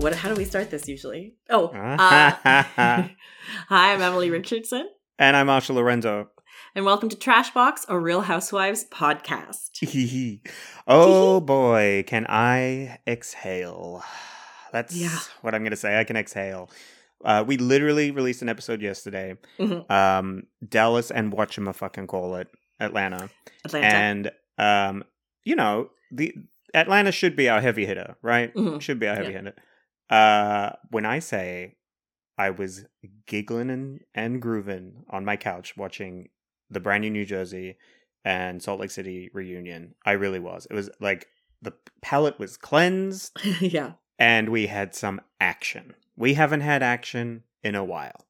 what? How do we start this usually? Oh, uh, hi, I'm Emily Richardson, and I'm Marsha Lorenzo, and welcome to Trashbox, a Real Housewives podcast. oh boy, can I exhale? That's yeah. what I'm going to say. I can exhale. Uh, we literally released an episode yesterday. Mm-hmm. Um, Dallas and fucking call it Atlanta. Atlanta. And um, you know the Atlanta should be our heavy hitter, right? Mm-hmm. Should be our heavy yeah. hitter. Uh, when I say I was giggling and, and grooving on my couch watching the brand new New Jersey and Salt Lake City reunion, I really was. It was like the palate was cleansed. yeah. And we had some action. We haven't had action in a while.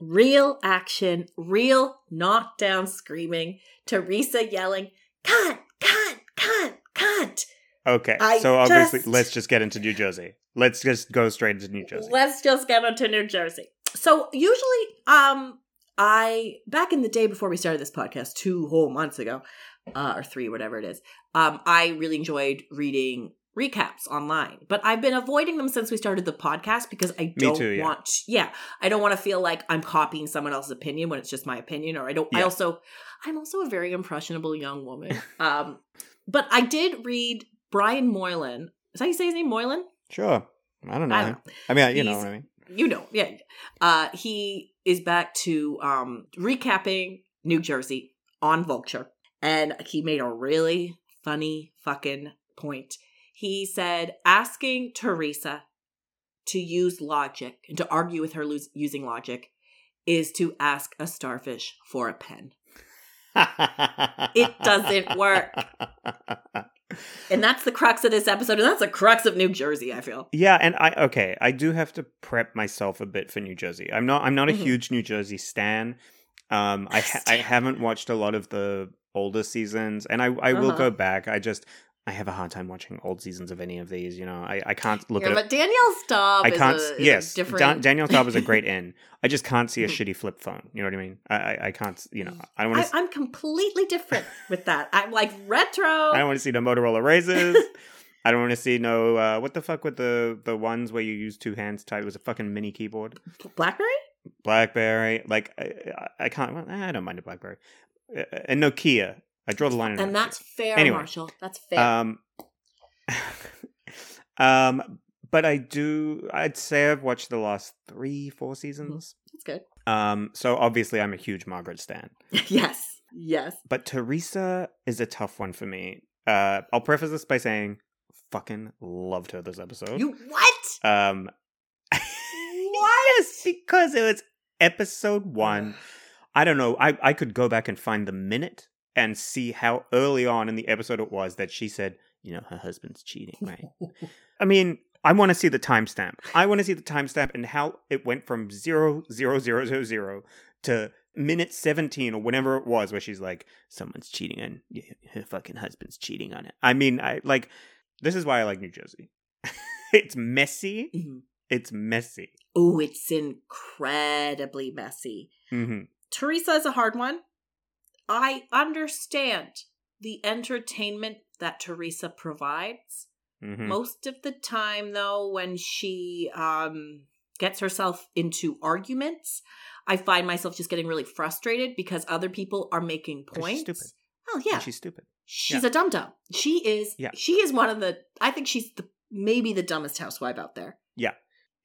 Real action, real knockdown screaming, Teresa yelling, cut, cut, cut, cut. Okay, I so obviously, just, let's just get into New Jersey. Let's just go straight into New Jersey. Let's just get into New Jersey. So usually, um, I back in the day before we started this podcast, two whole months ago, uh, or three, whatever it is, um, I really enjoyed reading recaps online. But I've been avoiding them since we started the podcast because I don't too, yeah. want yeah, I don't want to feel like I'm copying someone else's opinion when it's just my opinion or I don't yeah. I also I'm also a very impressionable young woman. um but I did read Brian Moylan. Is that how you say his name? Moylan? Sure. I don't know. I, don't know. I mean, you know what I mean. You know, yeah. Uh, he is back to um, recapping New Jersey on Vulture, and he made a really funny fucking point. He said asking Teresa to use logic and to argue with her using logic is to ask a starfish for a pen. it doesn't work. and that's the crux of this episode and that's the crux of new jersey i feel. Yeah and i okay i do have to prep myself a bit for new jersey. I'm not i'm not a mm-hmm. huge new jersey stan. Um i ha- i haven't watched a lot of the older seasons and i i uh-huh. will go back. I just I have a hard time watching old seasons of any of these. You know, I, I can't look yeah, at. But Danielle Staub. I can't. A, yes, different... Da- Danielle Staub is a great in. I just can't see a mm-hmm. shitty flip phone. You know what I mean? I I, I can't. You know, I don't want to. I'm completely different with that. I'm like retro. I don't want to see the Motorola razors. I don't want to see no. Uh, what the fuck with the the ones where you use two hands tied? It was a fucking mini keyboard. Blackberry. Blackberry. Like I, I can't. Well, I don't mind a Blackberry. Uh, and Nokia. I draw the line. And that's fair, anyway, Marshall. That's fair. Um, um, but I do. I'd say I've watched the last three, four seasons. That's good. Um, so obviously I'm a huge Margaret stan. yes, yes. But Teresa is a tough one for me. Uh, I'll preface this by saying, fucking loved her this episode. You what? Um, yes, because it was episode one. I don't know. I I could go back and find the minute and see how early on in the episode it was that she said, you know, her husband's cheating, right? I mean, I want to see the timestamp. I want to see the timestamp and how it went from zero zero zero zero zero to minute 17 or whatever it was where she's like someone's cheating and her fucking husband's cheating on it i mean i like this is why i like new jersey it's messy mm-hmm. it's messy oh it's incredibly messy mm-hmm. teresa is a hard one I understand the entertainment that Teresa provides. Mm-hmm. Most of the time, though, when she um, gets herself into arguments, I find myself just getting really frustrated because other people are making points. stupid. Oh yeah, and she's stupid. She's yeah. a dum dum. She is. Yeah. She is one of the. I think she's the maybe the dumbest housewife out there. Yeah,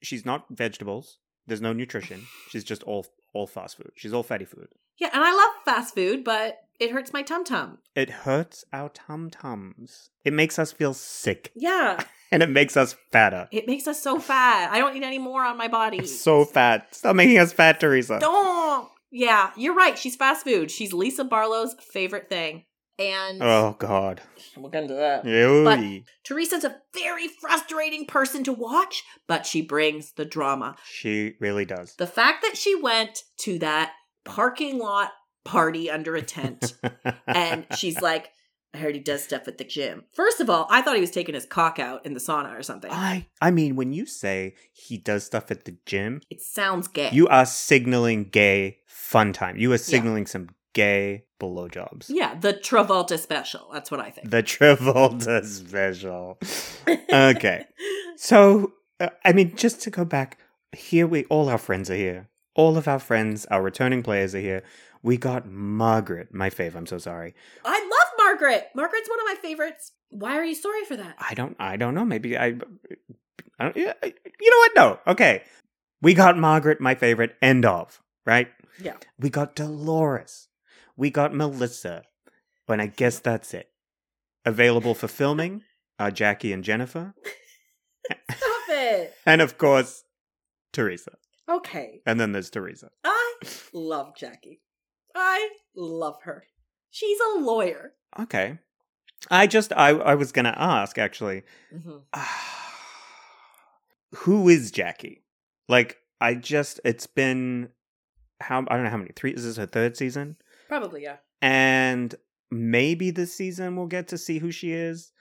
she's not vegetables. There's no nutrition. She's just all all fast food. She's all fatty food. Yeah, and I love fast food, but it hurts my tum tum. It hurts our tum tums. It makes us feel sick. Yeah. and it makes us fatter. It makes us so fat. I don't need any more on my body. so fat. Stop making us fat, Teresa. Don't. Yeah, you're right. She's fast food. She's Lisa Barlow's favorite thing. And oh god, we'll get into that. Ew. But Teresa's a very frustrating person to watch, but she brings the drama. She really does. The fact that she went to that parking lot party under a tent and she's like, I heard he does stuff at the gym. First of all, I thought he was taking his cock out in the sauna or something. I I mean, when you say he does stuff at the gym, it sounds gay. You are signaling gay fun time. You are signaling yeah. some gay blowjobs. Yeah, the Travolta special. That's what I think. The Travolta special. okay. So uh, I mean, just to go back, here we all our friends are here. All of our friends, our returning players are here. We got Margaret, my fave. I'm so sorry. I love Margaret. Margaret's one of my favorites. Why are you sorry for that? I don't. I don't know. Maybe I. I don't, yeah, you know what? No. Okay. We got Margaret, my favorite. End of. Right. Yeah. We got Dolores. We got Melissa. And I guess that's it. Available for filming are Jackie and Jennifer. Stop it. and of course, Teresa. Okay. And then there's Teresa. I love Jackie. I love her. She's a lawyer. Okay. I just I I was gonna ask actually. Mm-hmm. who is Jackie? Like I just it's been how I don't know how many three is this her third season? Probably yeah. And maybe this season we'll get to see who she is.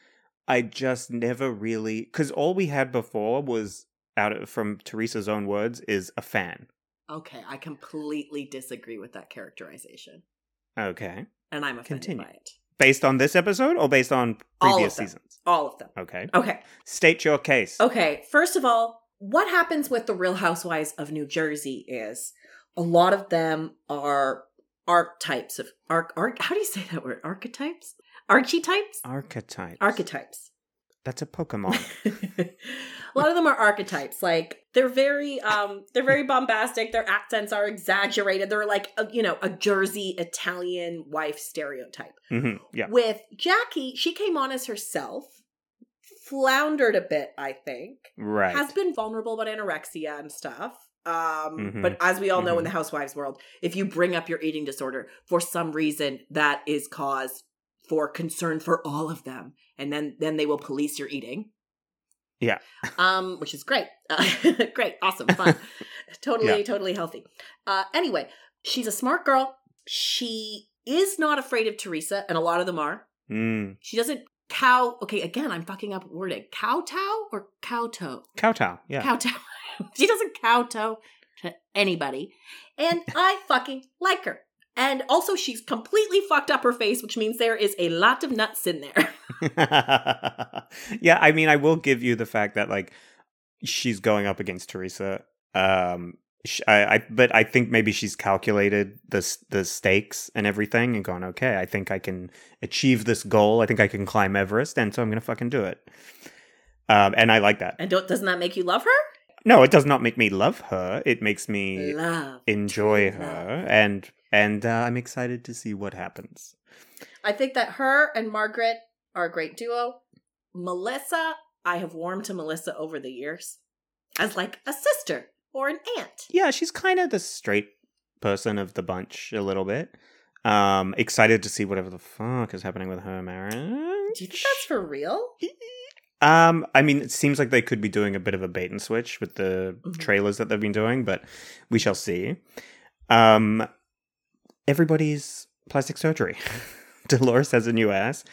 I just never really because all we had before was out of, from Teresa's own words is a fan. Okay, I completely disagree with that characterization. Okay, and I'm offended Continue. by it. Based on this episode or based on previous all seasons? All of them. Okay. Okay. State your case. Okay. First of all, what happens with the Real Housewives of New Jersey is a lot of them are archetypes of arc arc how do you say that word? Archetypes? Archetypes? Archetypes. Archetypes. That's a pokemon. A lot of them are archetypes. Like they're very um they're very bombastic. Their accents are exaggerated. They're like a, you know a jersey italian wife stereotype. Mm-hmm. yeah. With jackie she came on as herself floundered a bit i think. Right. Has been vulnerable about anorexia and stuff um, mm-hmm. But as we all know mm-hmm. in the housewives world, if you bring up your eating disorder for some reason, that is cause for concern for all of them, and then then they will police your eating. Yeah. Um, which is great. Uh, great, awesome, fun, totally, yeah. totally healthy. Uh, anyway, she's a smart girl. She is not afraid of Teresa, and a lot of them are. Mm. She doesn't cow. Okay, again, I'm fucking up wording. Kowtow or kowtow? Kowtow. Yeah. Kowtow. she doesn't kowtow to anybody. And I fucking like her. And also, she's completely fucked up her face, which means there is a lot of nuts in there. yeah, I mean, I will give you the fact that, like, she's going up against Teresa. Um, I, I, but I think maybe she's calculated the the stakes and everything and gone, okay, I think I can achieve this goal. I think I can climb Everest, and so I'm gonna fucking do it. Um, and I like that. And doesn't that make you love her? No, it does not make me love her. It makes me love enjoy her, love. and and uh, I'm excited to see what happens. I think that her and Margaret are a great duo. Melissa, I have warmed to Melissa over the years as like a sister or an aunt. Yeah, she's kind of the straight person of the bunch a little bit. Um, excited to see whatever the fuck is happening with her marriage. Do you think that's for real? Um, I mean, it seems like they could be doing a bit of a bait and switch with the mm-hmm. trailers that they've been doing, but we shall see. Um, everybody's plastic surgery. Dolores has a new ass,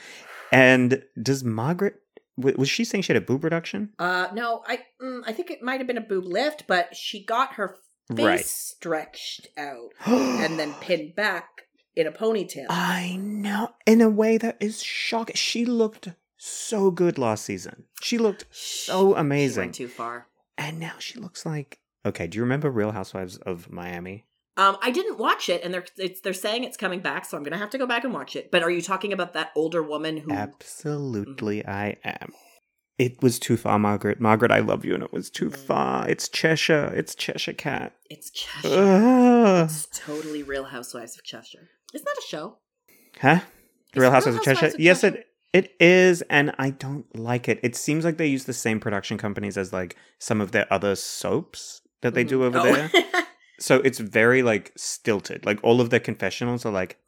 and does Margaret? Was she saying she had a boob reduction? Uh, no, I mm, I think it might have been a boob lift, but she got her face right. stretched out and then pinned back in a ponytail. I know, in a way that is shocking. She looked so good last season. She looked so amazing. She went too far. And now she looks like okay. Do you remember Real Housewives of Miami? Um, I didn't watch it, and they're they're saying it's coming back, so I'm gonna have to go back and watch it. But are you talking about that older woman who? Absolutely, mm-hmm. I am. It was too far, Margaret. Margaret, I love you, and it was too mm-hmm. far. It's Cheshire. It's Cheshire Cat. It's Cheshire. Uh. It's totally Real Housewives of Cheshire. Isn't that a show? Huh? Real Housewives, Real Housewives of Cheshire. Of yes, it it is, and I don't like it. It seems like they use the same production companies as like some of their other soaps that they do mm-hmm. over oh. there. so it's very like stilted. Like all of their confessionals are like,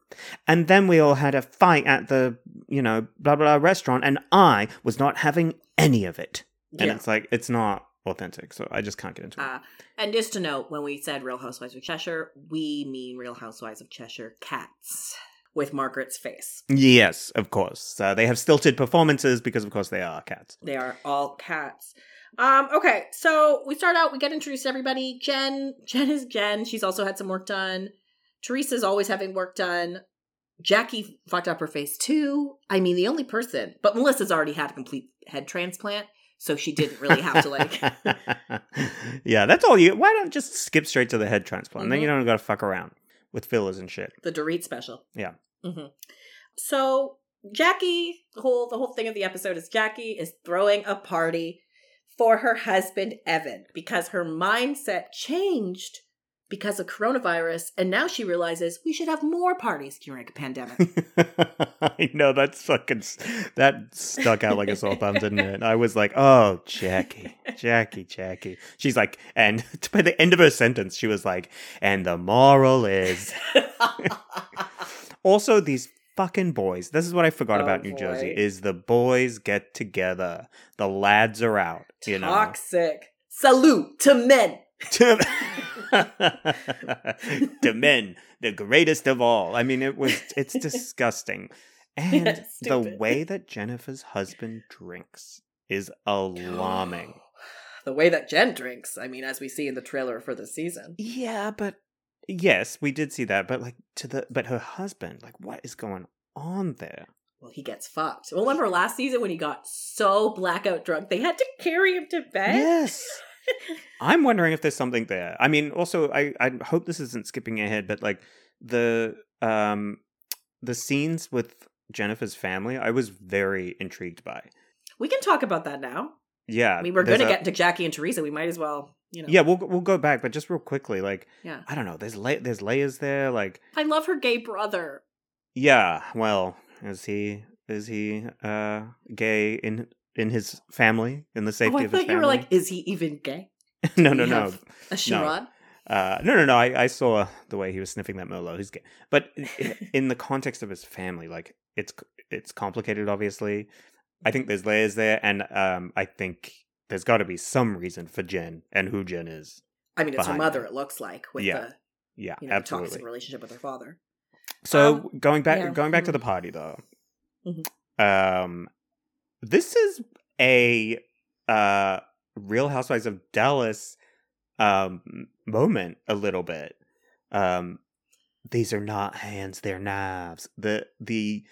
and then we all had a fight at the, you know, blah blah, blah restaurant, and I was not having any of it. And it's like it's not authentic, so I just can't get into it. Uh, and just to note, when we said Real Housewives of Cheshire, we mean Real Housewives of Cheshire cats with Margaret's face. Yes, of course. Uh, they have stilted performances because, of course, they are cats. They are all cats. Um, okay, so we start out, we get introduced to everybody. Jen, Jen is Jen. She's also had some work done. Teresa's always having work done. Jackie fucked up her face too. I mean, the only person, but Melissa's already had a complete head transplant. so she didn't really have to like. yeah, that's all you. Why don't just skip straight to the head transplant? Mm-hmm. Then you don't got to fuck around with fillers and shit. The Dorit special. Yeah. Mm-hmm. So Jackie, the whole the whole thing of the episode is Jackie is throwing a party for her husband Evan because her mindset changed because of coronavirus and now she realizes we should have more parties during a pandemic. I know that's fucking that stuck out like a sore thumb, didn't it? I was like, "Oh, Jackie, Jackie, Jackie." She's like, and by the end of her sentence, she was like, "And the moral is." also, these fucking boys. This is what I forgot oh, about New boy. Jersey: is the boys get together, the lads are out. You know, toxic. Salute to men. to, to men, the greatest of all. I mean, it was it's disgusting. And yeah, the way that Jennifer's husband drinks is alarming. the way that Jen drinks, I mean, as we see in the trailer for the season. Yeah, but yes, we did see that, but like to the but her husband, like what is going on there? Well, he gets fucked. Well, remember last season when he got so blackout drunk, they had to carry him to bed? Yes. I'm wondering if there's something there. I mean, also, I I hope this isn't skipping ahead, but like the um the scenes with Jennifer's family, I was very intrigued by. We can talk about that now. Yeah, I mean, we're going to get to Jackie and Teresa. We might as well, you know. Yeah, we'll we'll go back, but just real quickly, like, yeah, I don't know. There's there's layers there. Like, I love her gay brother. Yeah, well, is he is he uh gay in in his family in the safety oh, I of his family? You were like, is he even gay? no, no, no. A charade. No. Uh, no, no, no. I, I saw the way he was sniffing that Merlot. He's gay, but in the context of his family, like it's it's complicated. Obviously, I think there's layers there, and um, I think there's got to be some reason for Jen and who Jen is. I mean, it's her mother. It looks like with yeah. the yeah, you know, absolutely toxic relationship with her father. So um, going back, yeah. going back to the mm-hmm. party though. Mm-hmm. Um, this is a uh Real Housewives of Dallas um moment a little bit. Um, these are not hands; they're knives. The the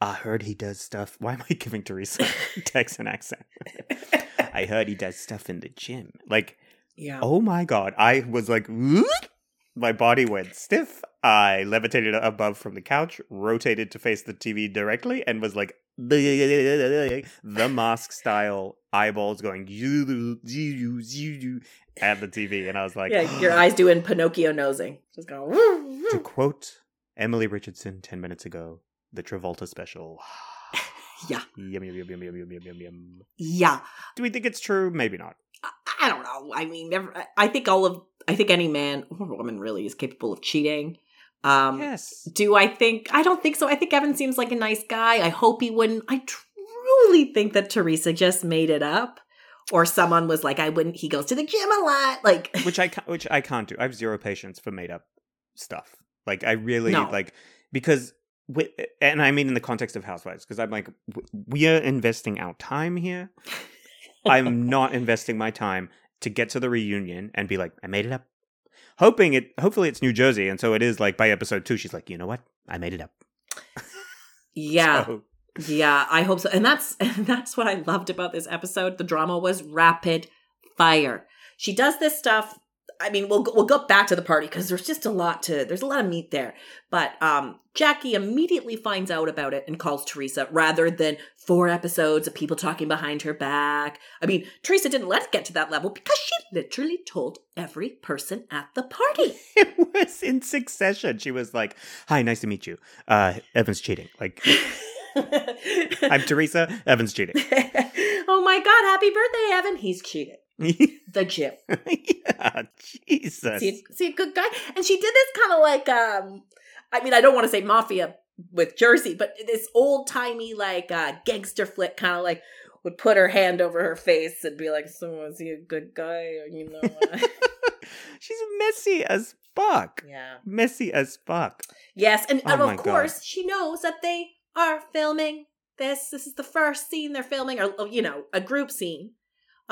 I heard he does stuff. Why am I giving Teresa Texan accent? I heard he does stuff in the gym. Like, yeah. Oh my god! I was like, my body went stiff. I levitated above from the couch, rotated to face the TV directly, and was like the mask style eyeballs going at the TV, and I was like, "Yeah, your eyes doing Pinocchio nosing, just going." To quote Emily Richardson ten minutes ago, the Travolta special. Yeah. Yum yum yum yum yum yum yum yum. Yeah. Do we think it's true? Maybe not. I, I don't know. I mean, never, I think all of I think any man or woman really is capable of cheating. Um, yes. Do I think? I don't think so. I think Evan seems like a nice guy. I hope he wouldn't. I truly think that Teresa just made it up, or someone was like, "I wouldn't." He goes to the gym a lot, like which I which I can't do. I have zero patience for made up stuff. Like I really no. like because and I mean in the context of housewives because I'm like we are investing our time here. I'm not investing my time to get to the reunion and be like, I made it up. Hoping it, hopefully it's New Jersey. And so it is like by episode two, she's like, you know what? I made it up. Yeah. so. Yeah, I hope so. And that's, and that's what I loved about this episode. The drama was rapid fire. She does this stuff I mean, we'll we'll go back to the party because there's just a lot to there's a lot of meat there. But um, Jackie immediately finds out about it and calls Teresa rather than four episodes of people talking behind her back. I mean, Teresa didn't let it get to that level because she literally told every person at the party. It was in succession. She was like, "Hi, nice to meet you. Uh, Evan's cheating." Like. I'm Teresa. Evan's cheating. oh my God! Happy birthday, Evan. He's cheating. the gym. yeah, Jesus. See, see a good guy, and she did this kind of like um. I mean, I don't want to say mafia with Jersey, but this old timey like uh, gangster flick kind of like would put her hand over her face and be like, "So is he a good guy?" Or, you know. She's messy as fuck. Yeah, messy as fuck. Yes, and, oh and of course God. she knows that they are filming this. This is the first scene they're filming, or you know, a group scene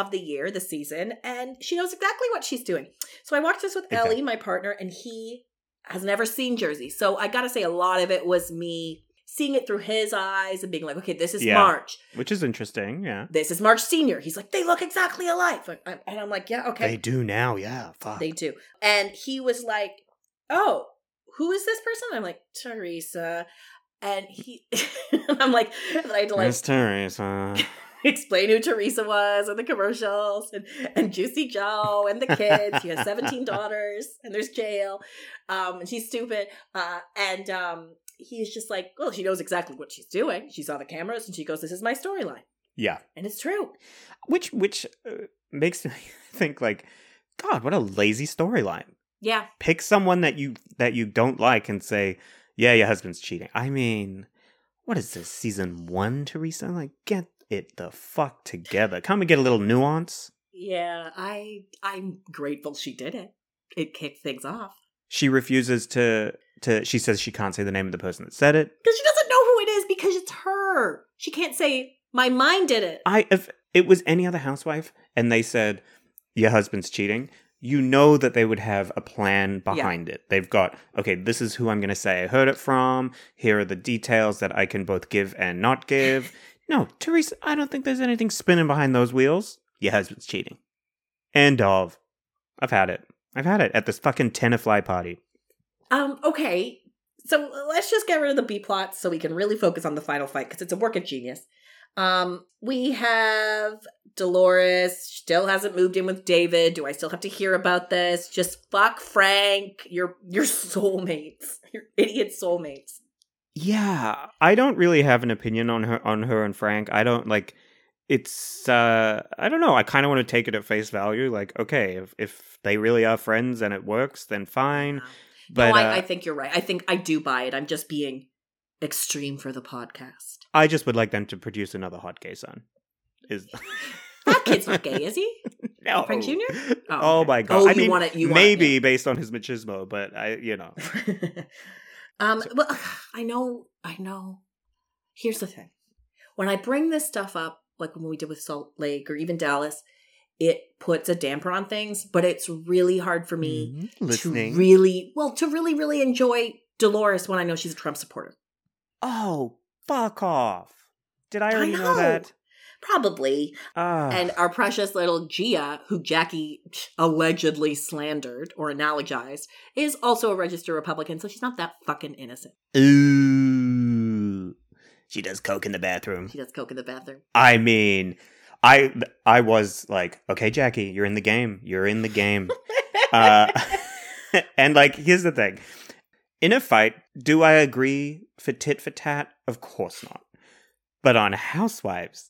of the year, the season, and she knows exactly what she's doing. So I watched this with Ellie, my partner, and he has never seen Jersey. So I gotta say, a lot of it was me seeing it through his eyes and being like, okay, this is yeah. March. Which is interesting, yeah. This is March Sr. He's like, they look exactly alike. And I'm like, yeah, okay. They do now, yeah. Fuck. They do. And he was like, oh, who is this person? I'm like, Teresa. And he, I'm like, and I had to like, Teresa. explain who Teresa was and the commercials and, and Juicy Joe and the kids. She has 17 daughters and there's jail. Um, and she's stupid. Uh, and um, he's just like, well, she knows exactly what she's doing. She saw the cameras and she goes, this is my storyline. Yeah. And it's true. Which, which uh, makes me think like, God, what a lazy storyline. Yeah. Pick someone that you that you don't like and say, "Yeah, your husband's cheating." I mean, what is this season 1 Teresa? Like get it the fuck together. Come and get a little nuance. Yeah, I I'm grateful she did it. It kicked things off. She refuses to to she says she can't say the name of the person that said it. Because she doesn't know who it is because it's her. She can't say my mind did it. I if it was any other housewife and they said your husband's cheating, you know that they would have a plan behind yeah. it. They've got, okay, this is who I'm going to say I heard it from. Here are the details that I can both give and not give. no, Teresa, I don't think there's anything spinning behind those wheels. Your husband's cheating. End of. I've had it. I've had it at this fucking Tenafly party. Um, okay. So let's just get rid of the B plots so we can really focus on the final fight because it's a work of genius. Um, we have Dolores still hasn't moved in with David. Do I still have to hear about this? Just fuck Frank. Your your soulmates. Your idiot soulmates. Yeah, I don't really have an opinion on her on her and Frank. I don't like it's uh I don't know. I kind of want to take it at face value like okay, if if they really are friends and it works, then fine. Yeah. But no, I, uh, I think you're right. I think I do buy it. I'm just being extreme for the podcast. I just would like them to produce another hot gay son. Is that kid's not gay, is he? No, Frank Jr. Oh, oh my god! Oh, I you mean, want it? You maybe want based on his machismo, but I, you know. um. So. Well, I know. I know. Here's the thing: when I bring this stuff up, like when we did with Salt Lake or even Dallas, it puts a damper on things. But it's really hard for me mm, to really, well, to really, really enjoy Dolores when I know she's a Trump supporter. Oh, fuck off. Did I already I know. know. that? Probably. Uh. And our precious little Gia, who Jackie allegedly slandered or analogized, is also a registered Republican, so she's not that fucking innocent. Ooh. She does coke in the bathroom. She does coke in the bathroom. I mean, I I was like, okay, Jackie, you're in the game. You're in the game. uh, and like, here's the thing: in a fight, do I agree for tit for tat? Of course not. But on Housewives,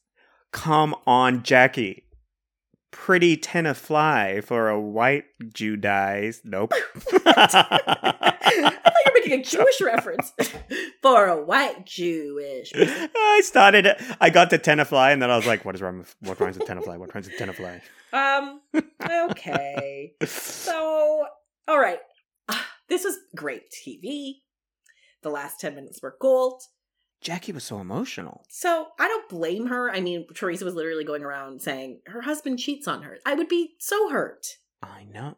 come on, Jackie. Pretty Tenafly for a white Jew dies. Nope. I thought you were making a Jewish reference. for a white Jewish. I started. I got to tenafly, and then I was like, "What is wrong with what rhymes with tenafly? What rhymes with tenafly?" Um. Okay. so, all right. This was great TV. The last 10 minutes were gold. Jackie was so emotional. So I don't blame her. I mean, Teresa was literally going around saying her husband cheats on her. I would be so hurt. I know.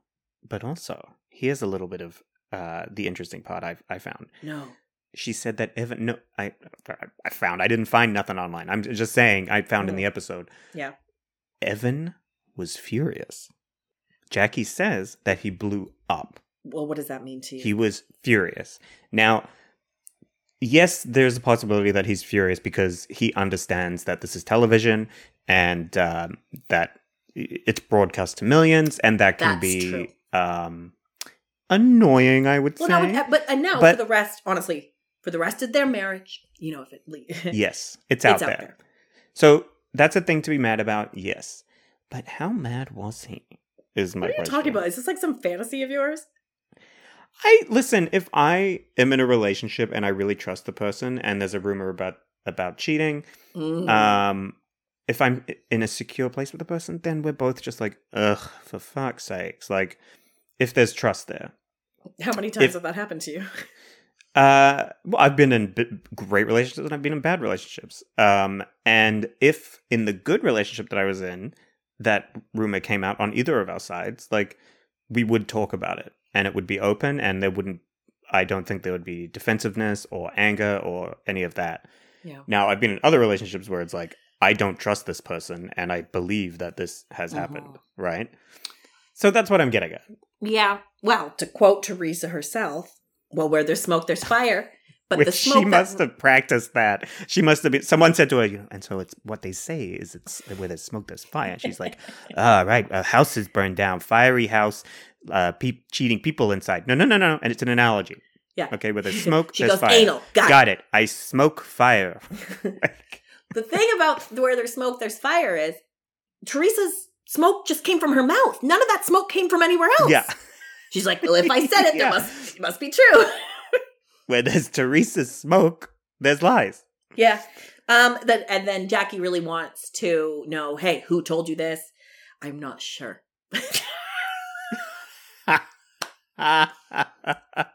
But also, here's a little bit of uh, the interesting part I've, I found. No. She said that Evan. No, I I found. I didn't find nothing online. I'm just saying I found mm. in the episode. Yeah. Evan was furious. Jackie says that he blew up well, what does that mean to you? He was furious. Now, yes, there's a possibility that he's furious because he understands that this is television and um, that it's broadcast to millions, and that can That's be um, annoying. I would well, say. No, but and now but, for the rest, honestly, for the rest of their marriage, you know, if it yes, it's out, it's there. out there. So that's a thing to be mad about. Yes, but how mad was he? Is my what are you question. talking about? Is this like some fantasy of yours? I listen, if I am in a relationship and I really trust the person and there's a rumor about about cheating, mm. um if I'm in a secure place with the person, then we're both just like, ugh, for fuck's sakes. Like, if there's trust there. How many times if, has that happened to you? Uh, well, I've been in b- great relationships and I've been in bad relationships. Um, and if in the good relationship that I was in, that rumor came out on either of our sides, like we would talk about it and it would be open and there wouldn't I don't think there would be defensiveness or anger or any of that. Yeah. Now, I've been in other relationships where it's like, I don't trust this person and I believe that this has happened, Mm-hmm. right? So that's what I'm getting at. Yeah. Well, to quote Teresa herself, well, where there's smoke, there's fire. But Which the smoke she must that, have practiced that. She must have been. Someone said to her, you know, and so it's what they say is it's where there's smoke, there's fire. And she's like, ah, right, a house is burned down, fiery house, uh, pe- cheating people inside. No, no, no, no, and it's an analogy. Yeah. Okay, where there's smoke, she there's goes fire. anal. Got, Got it. I smoke fire. The thing about where there's smoke, there's fire is Teresa's smoke just came from her mouth. None of that smoke came from anywhere else. yeah, She's like, well, if I said it, Yeah. it must it must be true. where there's Teresa's smoke, there's lies. yeah. Um. That and then Jackie really wants to know, hey, who told you this? I'm not sure.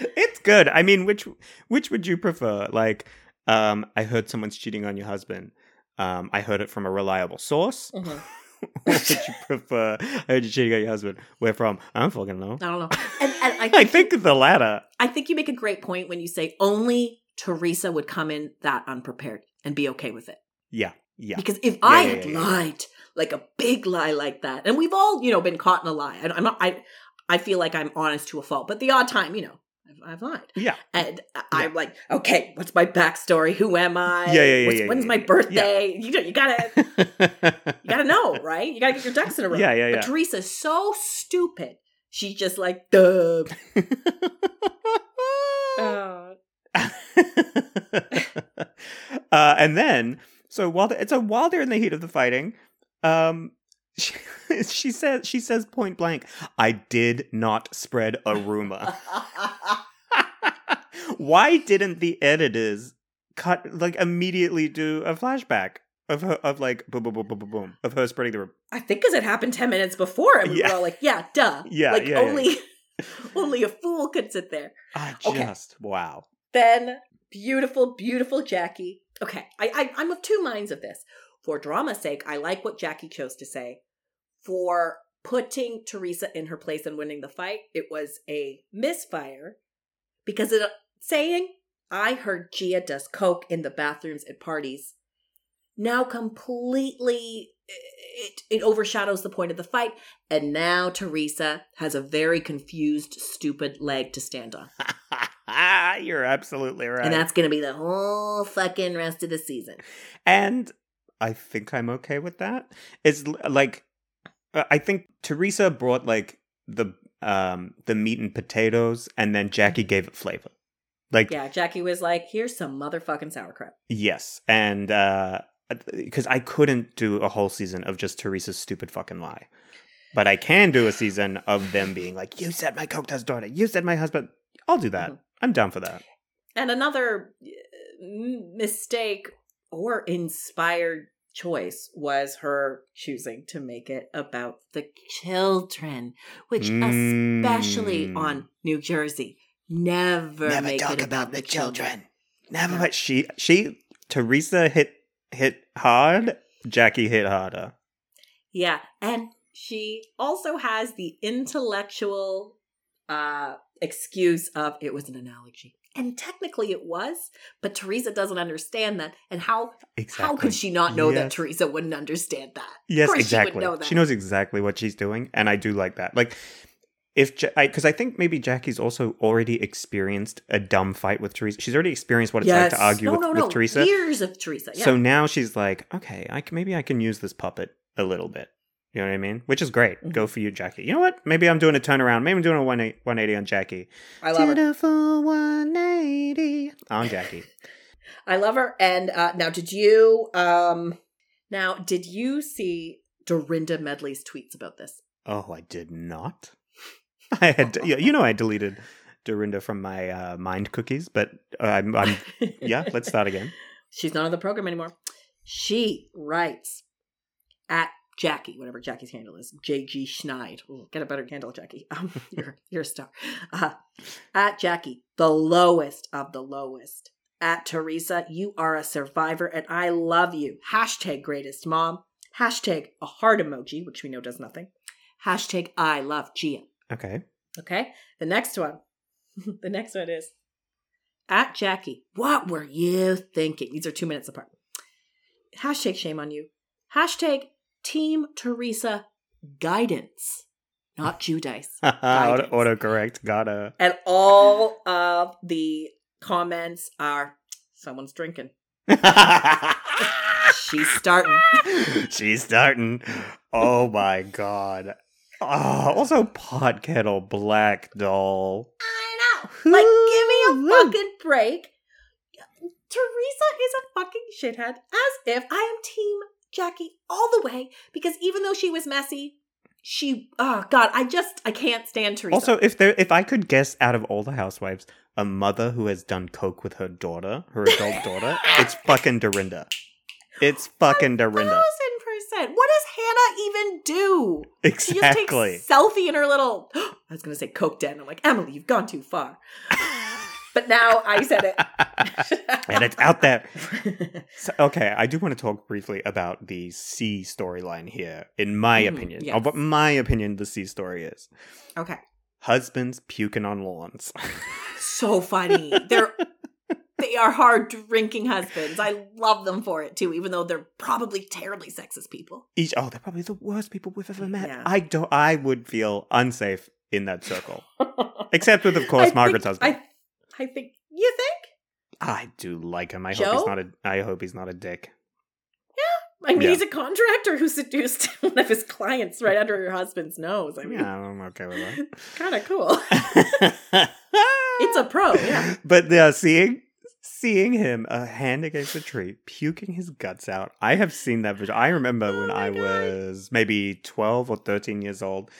it's good. I mean, which which would you prefer? Like, um, I heard someone's cheating on your husband. Um, I heard it from a reliable source. Mhm. or would you prefer? I heard you cheating on your husband. Where from? I don't fucking know. I don't know. And, and I, I think, think the latter. I think you make a great point when you say only Teresa would come in that unprepared and be okay with it. Yeah, yeah. Because if I yeah, had yeah, yeah. lied, like a big lie like that, and we've all, you know, been caught in a lie. I- I'm not. I I feel like I'm honest to a fault, but the odd time, you know, I've, I've lied, Yeah, and I'm like, okay, what's my backstory? Who am I? Yeah, yeah, yeah, What's- yeah, When's yeah, my yeah. birthday? You know, you gotta you gotta know, right? You gotta get your ducks in a row. Yeah, yeah, But yeah. Teresa's so stupid. She's just like, duh. Oh. uh, and then, so while the, so while they're in the heat of the fighting, um, she, she says she says point blank, "I did not spread a rumor." Why didn't the editors cut like immediately do a flashback of her of like boom boom boom boom boom boom of her spreading the rumor? I think because it happened ten minutes before, and we Yeah. were all like, "Yeah, duh." Yeah, like yeah, yeah. only, only a fool could sit there. I Okay. just wow. Then beautiful, beautiful Jackie. Okay, I, I I'm of two minds of this. For drama's sake, I like what Jackie chose to say. For putting Teresa in her place and winning the fight, it was a misfire because it saying I heard Gia does coke in the bathrooms at parties. Now completely it it overshadows the point of the fight, and now Teresa has a very confused, stupid leg to stand on. You're absolutely right. And that's going to be the whole fucking rest of the season. And I think I'm okay with that. It's like uh, I think Teresa brought like the um the meat and potatoes and then Jackie gave it flavor. Like Yeah, Jackie was like, here's some motherfucking sauerkraut. yes. And uh because I couldn't do a whole season of just Teresa's stupid fucking lie. But I can do a season of them being like, You said my coke does daughter, you said my husband. I'll do that. Mhm. I'm down for that. And another uh, mistake or inspired choice was her choosing to make it about the children, which especially Mm. on New Jersey, never, make it about the children. Never. Yeah. But she she Teresa hit hit hard. Jackie hit harder. Yeah, and she also has the intellectual uh excuse of it was an analogy. And technically it was, but Teresa doesn't understand that. And how Exactly. how could she not know that Teresa wouldn't understand that? Yes, course she exactly. know that. She knows exactly what she's doing, and I do like that. Like, if because I, think maybe Jackie's also already experienced a dumb fight with Teresa. She's already experienced what it's like to argue no, with, no, with. Teresa. Years of Teresa. Yeah. So now she's like, okay, I can, maybe I can use this puppet a little bit. You know what I mean? Which is great. Mm-hmm. Go for you, Jackie. You know what? Maybe I'm doing a turnaround. Maybe I'm doing a 180 180 on Jackie. I love her. Beautiful 180 on Jackie. I love her. And uh now did you um now did you see Dorinda Medley's tweets about this? Oh, I did not. I had, yeah, you know, I deleted Dorinda from my uh, mind cookies, but uh, I'm, I'm, yeah. Let's start again. She's not on the program anymore. She writes at Jackie, whatever Jackie's handle is, JG Schneid. Ooh, get a better handle, Jackie. Um, you're, you're a star. Uh, at Jackie, the lowest of the lowest. At Teresa, you are a survivor and I love you. Hashtag greatest mom. Hashtag a heart emoji, which we know does nothing. Hashtag I love Gia. Okay. Okay. The next one. the next one is at Jackie. What were you thinking? These are two minutes apart. Hashtag shame on you. Hashtag Team Teresa guidance, not Giudice. Auto, autocorrect. Gotta. And all of the comments are someone's drinking. She's starting. She's starting. Oh my god. Oh, also pot kettle black doll. I know. Like, give me a fucking break. Teresa is a fucking shithead, as if I am team Jackie all the way, because even though she was messy, she oh god, I just I can't stand Teresa. Also, if there if I could guess out of all the housewives, a mother who has done coke with her daughter, her adult daughter, it's fucking Dorinda. It's fucking Dorinda. Thousand percent. What does Hannah even do? Exactly. She just takes selfie in her little. I was gonna say coke den. I'm like Emily, you've gone too far. But now I said it, and it's out there. So, okay, I do want to talk briefly about the C storyline here. In my mm, opinion, yes. what my opinion the C story is. Okay. Husbands puking on lawns. so funny. They're they are hard drinking husbands. I love them for it too, even though they're probably terribly sexist people. Each oh, they're probably the worst people we've ever met. Yeah. I don't. I would feel unsafe in that circle, except with, of course, I Margaret's think, husband. I, I think you think. I do like him. I Joe? hope he's not a. I hope he's not a dick. Yeah, I mean, yeah. he's a contractor who seduced one of his clients right under her husband's nose. I mean, yeah, I'm okay with that. kind of cool. it's a pro, yeah. But yeah, seeing seeing him a hand against a tree puking his guts out i have seen that video i remember oh when i God. was maybe 12 or 13 years old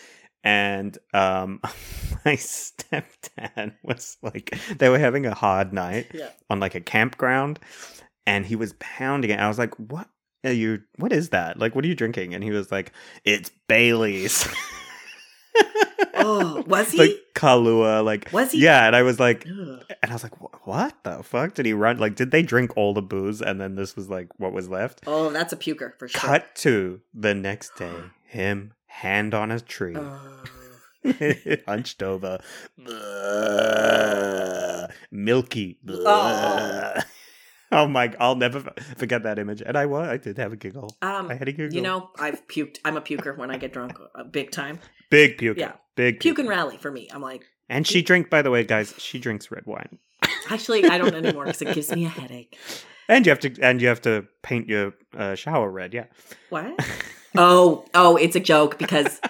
and um my stepdad was like they were having a hard night yeah. on like a campground and he was pounding it i was like what are you what is that like what are you drinking and he was like it's bailey's oh, was he? Like Kahlua, like was he? Yeah, and I was like, Ugh. and I was like, what the fuck did he run? Like, did they drink all the booze and then this was like what was left? Oh, that's a puker for sure. Cut to the next day, him hand on a tree. hunched over, milky. Oh. Oh my! I'll never forget that image, and I was. I did have a giggle. Um, I had a giggle. You know, I've puked. I'm a puker when I get drunk, uh, big time. Big puke. Yeah, big puke and rally for me. I'm like, and she drink. By the way, guys, she drinks red wine. Actually, I don't anymore because it gives me a headache. And you have to, and you have to paint your uh, shower red. Yeah. What? Oh, oh, it's a joke because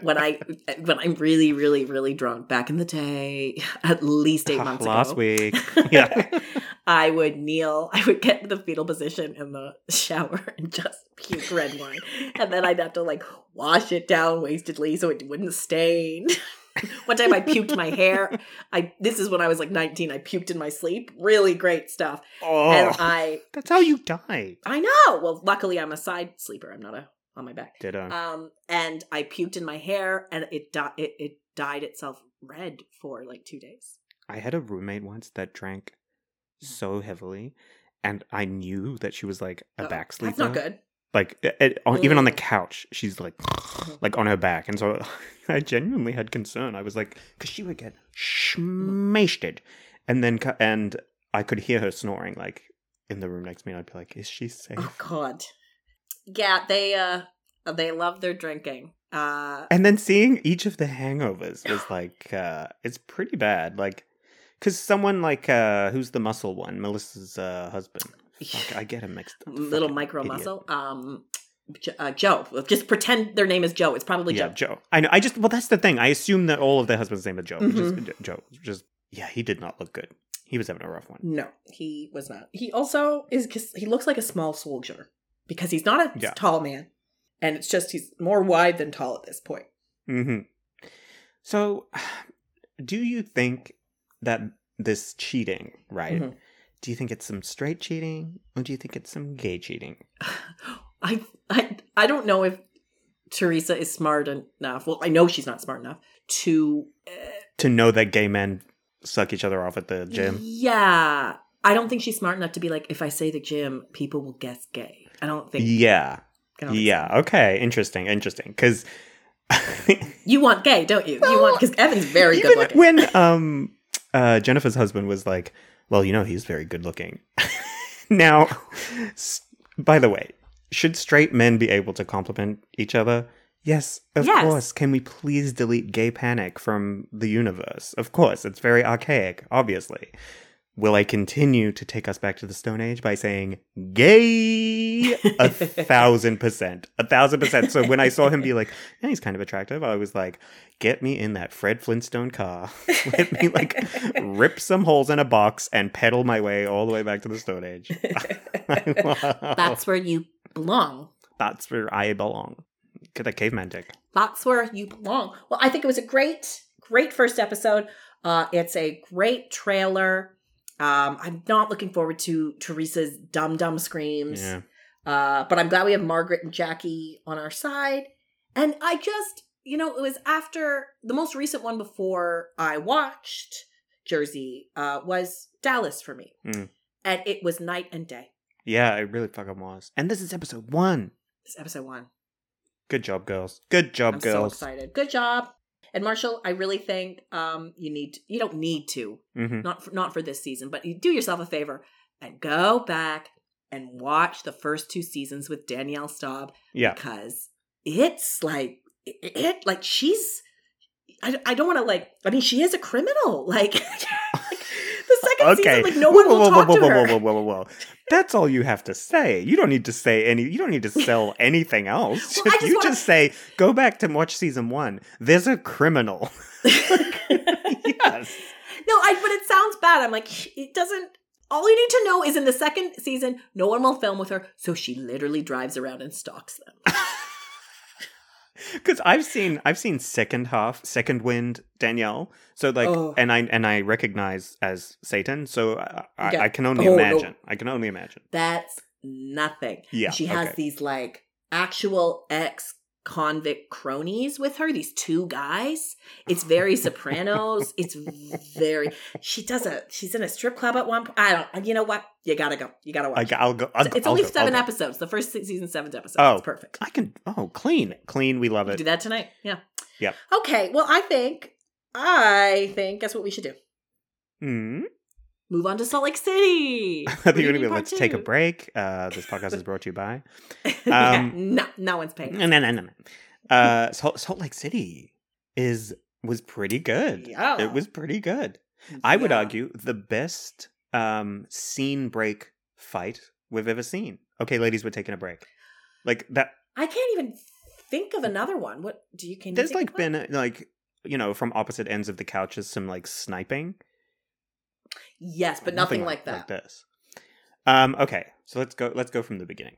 when I when I'm really, really, really drunk back in the day, at least eight months ago. last ago, week, yeah, I would kneel, I would get the fetal position in the shower and just puke red wine, and then I'd have to like wash it down wastedly so it wouldn't stain. One time I puked my hair. I this is when I was like 19. I puked in my sleep. Really great stuff. Oh, and I that's how you die. I know. Well, luckily I'm a side sleeper. I'm not a on my back. Ditto. Um, and I puked in my hair, and it di- it, it dyed itself red for like two days. I had a roommate once that drank mm. so heavily, and I knew that she was like a back sleeper. That's not good. Like it, it, on, even on the couch, she's like, like on her back, and so I genuinely had concern. I was like, because she would get smashed, and then and I could hear her snoring like in the room next to me. And I'd be like, is she safe? Oh God yeah, they uh they love their drinking. Uh And then seeing each of the hangovers was like uh it's pretty bad. Like cuz someone like uh who's the muscle one? Melissa's uh husband. Fuck, I get him mixed up. Little micro idiot. muscle. Um uh, Joe. Just pretend their name is Joe. It's probably yeah, Joe. Joe. I know. I just well, that's the thing. I assume that all of their husbands' name is Joe. Mm-hmm. Just, Joe. Just yeah, he did not look good. He was having a rough one. No, he was not. He also is. He looks like a small soldier because he's not a yeah. tall man, and it's just he's more wide than tall at this point. Hmm. So, do you think that this cheating, right? Mm-hmm. Do you think it's some straight cheating, or do you think it's some gay cheating? I I I don't know if Teresa is smart enough. Well, I know she's not smart enough to uh, to know that gay men suck each other off at the gym. Yeah, I don't think she's smart enough to be like, if I say the gym, people will guess gay. I don't think. Yeah. Don't yeah. Think. Okay. Interesting. Interesting. Because you want gay, don't you? Well, you want because Evan's very good looking. When um uh, Jennifer's husband was like, "Well, you know, he's very good looking." now, s- by the way, should straight men be able to compliment each other? Yes, of Yes. course. Can we please delete gay panic from the universe? Of course, it's very archaic, obviously. Will I continue to take us back to the Stone Age by saying gay? A thousand percent. A thousand percent. So when I saw him be like, yeah, he's kind of attractive, I was like, get me in that Fred Flintstone car. Let me like rip some holes in a box and pedal my way all the way back to the Stone Age. That's where you belong. That's where I belong. Get that caveman dick. That's where you belong. Well, I think it was a great, great first episode. Uh, it's a great trailer. Um, I'm not looking forward to Teresa's dumb dumb screams. Yeah. Uh, but I'm glad we have Margaret and Jackie on our side. And I just, you know, it was after the most recent one before I watched Jersey uh, was Dallas for me. Mm. And it was night and day. Yeah, it really fucking was. And this is episode one. This is episode one. Good job, girls. Good job, I'm so girls. excited. Good job. And Marshall, I really think um, you need you don't need to hmm not for, not for this season, but you do yourself a favor and go back and watch the first two seasons with Danielle Staub Yeah. because it's like it, it like she's I, I don't want to like I mean she is a criminal like, like the second Okay. season like no one whoa, will whoa, talk whoa, to whoa, her. whoa, whoa, whoa, whoa, whoa. That's all you have to say. You don't need to say any. You don't need to sell anything else. Well, I just you wanna- just say, "Go back to watch season one." There's a criminal. yes. No, I but it sounds bad. I'm like, it doesn't. All you need to know is in the second season, no one will film with her, so she literally drives around and stalks them. Because I've seen I've seen second half, second wind Danielle. So like, Oh. and I and I recognize as Satan. So I, I, Yeah. I can only Oh, no. imagine. I can only imagine. That's nothing. Yeah, she has okay. these like actual ex convict cronies with her. These two guys. It's very Sopranos. it's very. She does a. She's in a strip club at one. point. I don't. You know what? You gotta go. You gotta watch. I, I'll go. I'll, it's I'll only go, I'll 7 go. episodes. The first season, seven episodes. Oh. It's perfect. I can. Oh, clean, clean. We love it. Do that tonight. Yeah. Yeah. Okay. Well, I think. I think. Guess what we should do? Hmm. Move on to Salt Lake City. I think you're gonna be. Let's take a break. Uh, this podcast is brought to you by. Yeah, Um, no, no one's paying. No, no, no, no. Uh, Salt, Salt Lake City is was pretty good. Yeah. It was pretty good. I would argue the best um scene break fight we've ever seen. Okay, ladies, we're taking a break. Like that. I can't even think of another one. What do you can? you There's like been uh, like you know from opposite ends of the couches some like sniping, yes, but nothing, like that. Like this. Um. Okay, so let's go. Let's go from the beginning.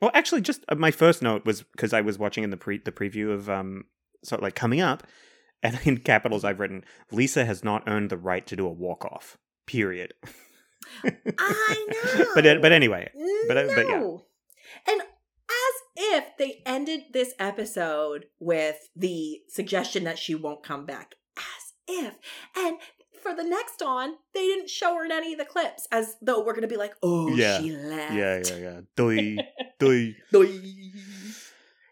Well, actually, just uh, my first note was because I was watching in the pre the preview of um sort of like coming up, and in capitals I've written Lisa has not earned the right to do a walk off. Period. I know. but but anyway, but, uh, no. but yeah. And as if they ended this episode with the suggestion that she won't come back. As if. And for the next on, they didn't show her in any of the clips, as though we're gonna be like, oh, Yeah. she left. yeah, yeah, yeah. Doi, doi. Doi.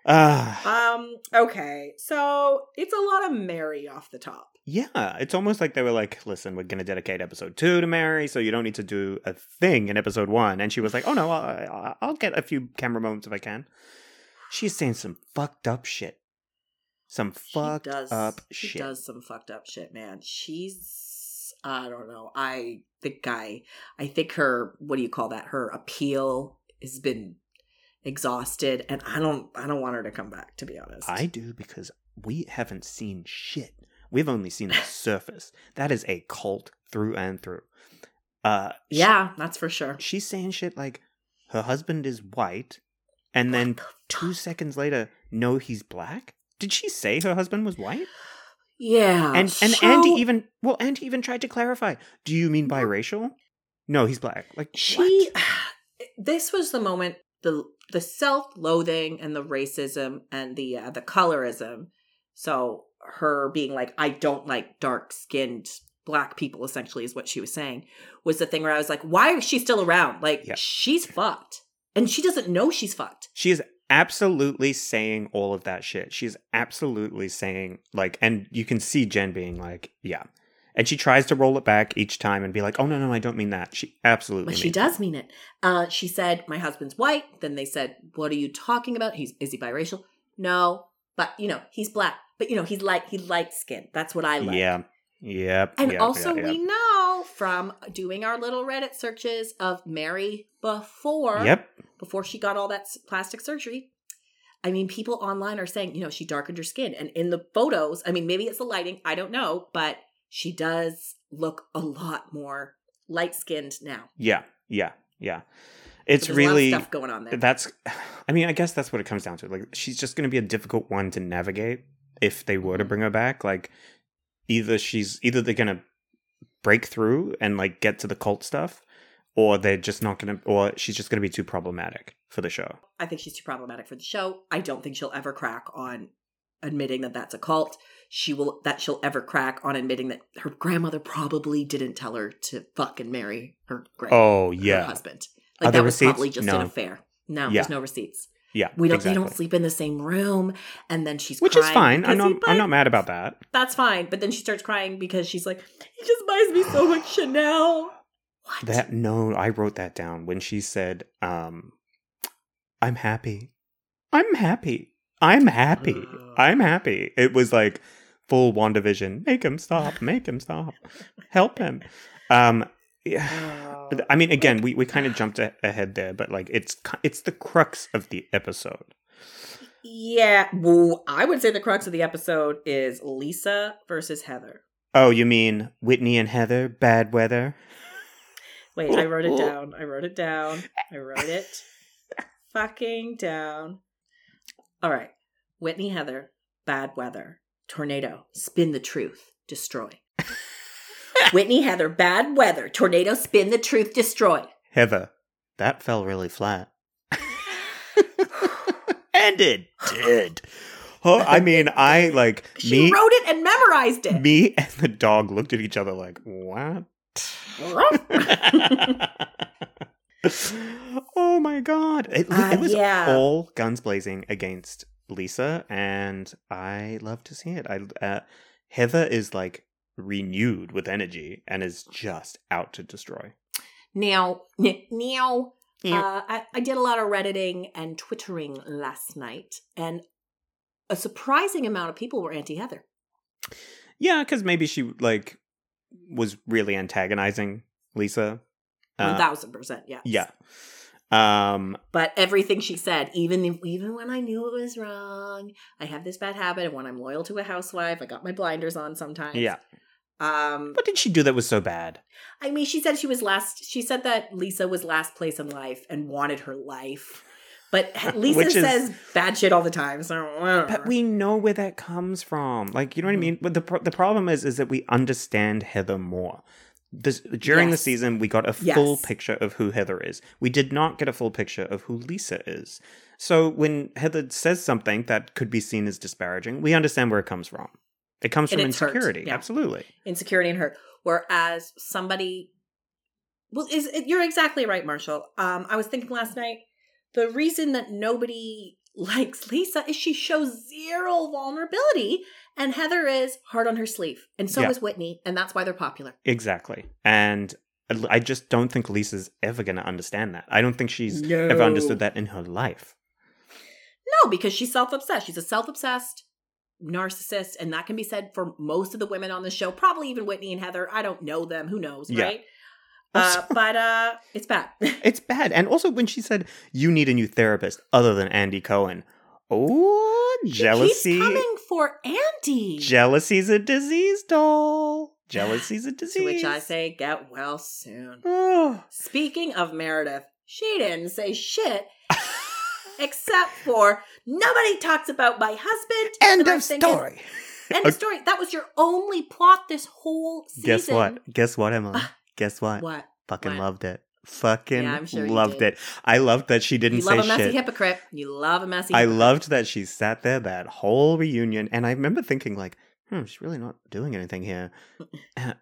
Ah, Um, okay. So it's a lot of Mary off the top. yeah. It's almost like they were like, "Listen, we're gonna dedicate episode two to Mary, so you don't need to do a thing in episode one." And she was like, "Oh no, I, I'll get a few camera moments if I can." She's saying some fucked up shit. Some fucked she does, up she shit. She does some fucked up shit, man. She's I don't know. I think I I think her what do you call that? Her appeal has been exhausted and I don't I don't want her to come back to be honest. I do because we haven't seen shit. We've only seen the surface. That is a cult through and through. Uh, she- Yeah, that's for sure. she's saying shit like her husband is white, and then the two seconds later, no, he's black. Did she say her husband was white? Yeah. And and so Andy even well, Andy even tried to clarify. Do you mean biracial? No, he's black. Like she what? this was the moment the the self-loathing and the racism and the uh, the colorism so her being like i don't like dark skinned black people essentially is what she was saying was the thing where i was like why is she still around like Yeah. she's fucked and she doesn't know she's fucked She is absolutely saying all of that shit. She's absolutely saying like, and you can see Jen being like, yeah. And she tries to roll it back each time and be like, "Oh no, no, I don't mean that." She absolutely. But she does mean it. Uh, she said, "My husband's white." Then they said, "What are you talking about? He's is he biracial?" No, but you know he's black. But you know he's light. He's light skinned. That's what I like. Yeah. Yep. And yep, also, yep, we know from doing our little Reddit searches of Mary before, Yep. before she got all that plastic surgery. I mean, people online are saying, you know, she darkened her skin. And in the photos, I mean, maybe it's the lighting, I don't know, but she does look a lot more light skinned now. Yeah. Yeah. Yeah. It's So really a lot of stuff going on there. that's. I mean, I guess that's what it comes down to. Like, she's just going to be a difficult one to navigate if they were to Mhm. bring her back. Like, either she's either they're to break through and like get to the cult stuff, or they're just not to, or she's just to be too problematic for the show. I think she's too problematic for the show. I don't think she'll ever crack on admitting that that's a cult. She will that she'll ever crack on admitting that her grandmother probably didn't tell her to fucking marry her grand Oh her yeah, husband. Like there that was receipts? probably just No. an affair. No, Yeah. there's no receipts. Yeah. We don't. exactly. They don't sleep in the same room, and then she's Which is fine. I'm not. I'm not mad about that. That's fine. But then she starts crying because she's like, he just buys me so much Chanel. What? That no, I wrote that down when she said, um, "I'm happy, I'm happy, I'm happy, I'm happy." It was like full WandaVision. Make him stop. Make him stop. Help him. Um, yeah. Oh. I mean, again, we, we kind of jumped a- ahead there, but like it's it's the crux of the episode. Yeah, well, I would say the crux of the episode is Lisa versus Heather. Oh, you mean Whitney and Heather? Bad weather. Wait, I wrote it down. I wrote it down. I wrote it fucking down. All right. Whitney Heather, bad weather, tornado, spin the truth, destroy. Whitney Heather, bad weather, tornado, spin the truth, destroy. Heather, that fell really flat. and it did. Oh, I mean, I like She me. wrote it and memorized it. Me and the dog looked at each other like, "What?" oh my god! It, Uh, it was yeah. all guns blazing against Lisa, and I love to see it. I uh, Heather is like renewed with energy and is just out to destroy. Now, now, uh, I, I did a lot of redditing and twittering last night, and a surprising amount of people were anti Heather. Yeah, because maybe she like was really antagonizing Lisa. Uh, thousand percent, Yeah. yeah. Um. But everything she said, even if, even when I knew it was wrong, I have this bad habit of when I'm loyal to a housewife, I got my blinders on sometimes. Yeah. Um, What did she do that was so bad? I mean, she said she was last. She said that Lisa was last place in life and wanted her life. But Lisa Which is- says bad shit all the time. So. But we know where that comes from. Like, you know what I Mhm. mean? But the pro- the problem is, is that we understand Heather more. This during the season, we got a full Yes. picture of who Heather is. We did not get a full picture of who Lisa is. So when Heather says something that could be seen as disparaging, we understand where it comes from. It comes from insecurity. yeah. Absolutely. insecurity and hurt. Whereas somebody, well, is you're exactly right, Marshall. Um, I was thinking last night. The reason that nobody likes Lisa is she shows zero vulnerability, and Heather is hard on her sleeve, and so Yeah. is Whitney, and that's why they're popular. Exactly. And I just don't think Lisa's ever going to understand that. I don't think she's No. ever understood that in her life. No, because she's self obsessed. She's a self narcissist, and that can be said for most of the women on the show. Probably even Whitney and Heather. I don't know them. Who knows, Yeah. right? Uh, but uh, it's bad. It's bad. And also when she said you need a new therapist other than Andy Cohen. Oh, jealousy. Coming for Andy. Jealousy's a disease, doll. Jealousy's a disease. to which I say, get well soon. Speaking of Meredith, she didn't say shit except for nobody talks about my husband. End And I'm of thinking, story. End of story. That was your only plot this whole season. Guess what? Guess what, Emily? Guess what? What? Fucking What? loved it. Fucking Yeah, I'm sure loved it. I loved that she didn't You say love a messy shit. hypocrite. You love a messy I hypocrite. loved that she sat there that whole reunion, and I remember thinking like, "Hmm, she's really not doing anything here." Uh,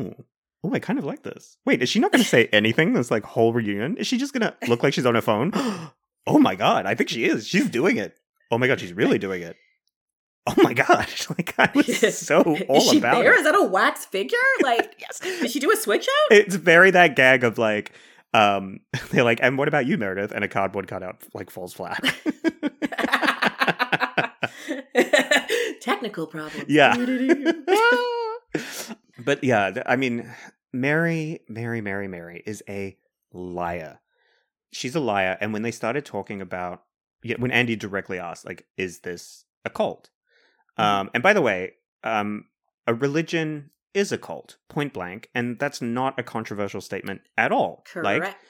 ooh, oh, I kind of like this. Wait, is she not going to say anything? This like whole reunion? Is she just going to look like she's on her phone? oh my god, I think she is. She's doing it. Oh my god, she's really doing it. oh my gosh, like I was so all Is she about there? it. Is that a wax figure? Like, yes. did she do a switch out? It's very that gag of like, um, they're like, and what about you, Meredith? And a cardboard cutout like falls flat. Technical problem. Yeah. but yeah, I mean, Mary, Mary, Mary, Mary is a liar. She's a liar. And when they started talking about, yeah, when Andy directly asked, like, is this a cult? Mhm. Um, and by the way, um, a religion is a cult, point blank, and that's not a controversial statement at all. Correct.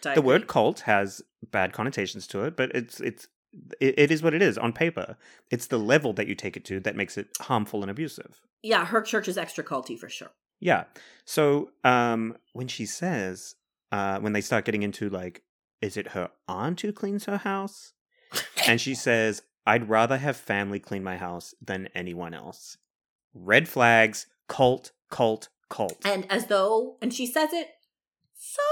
Like I the word cult has bad connotations to it, but it's it's it, it is what it is on paper. It's the level that you take it to that makes it harmful and abusive. Yeah, her church is extra culty for sure. Yeah. So um when she says uh when they start getting into like is it her aunt who cleans her house? And she says, I'd rather have family clean my house than anyone else. Red flags, cult, cult, cult. And as though, and she says it so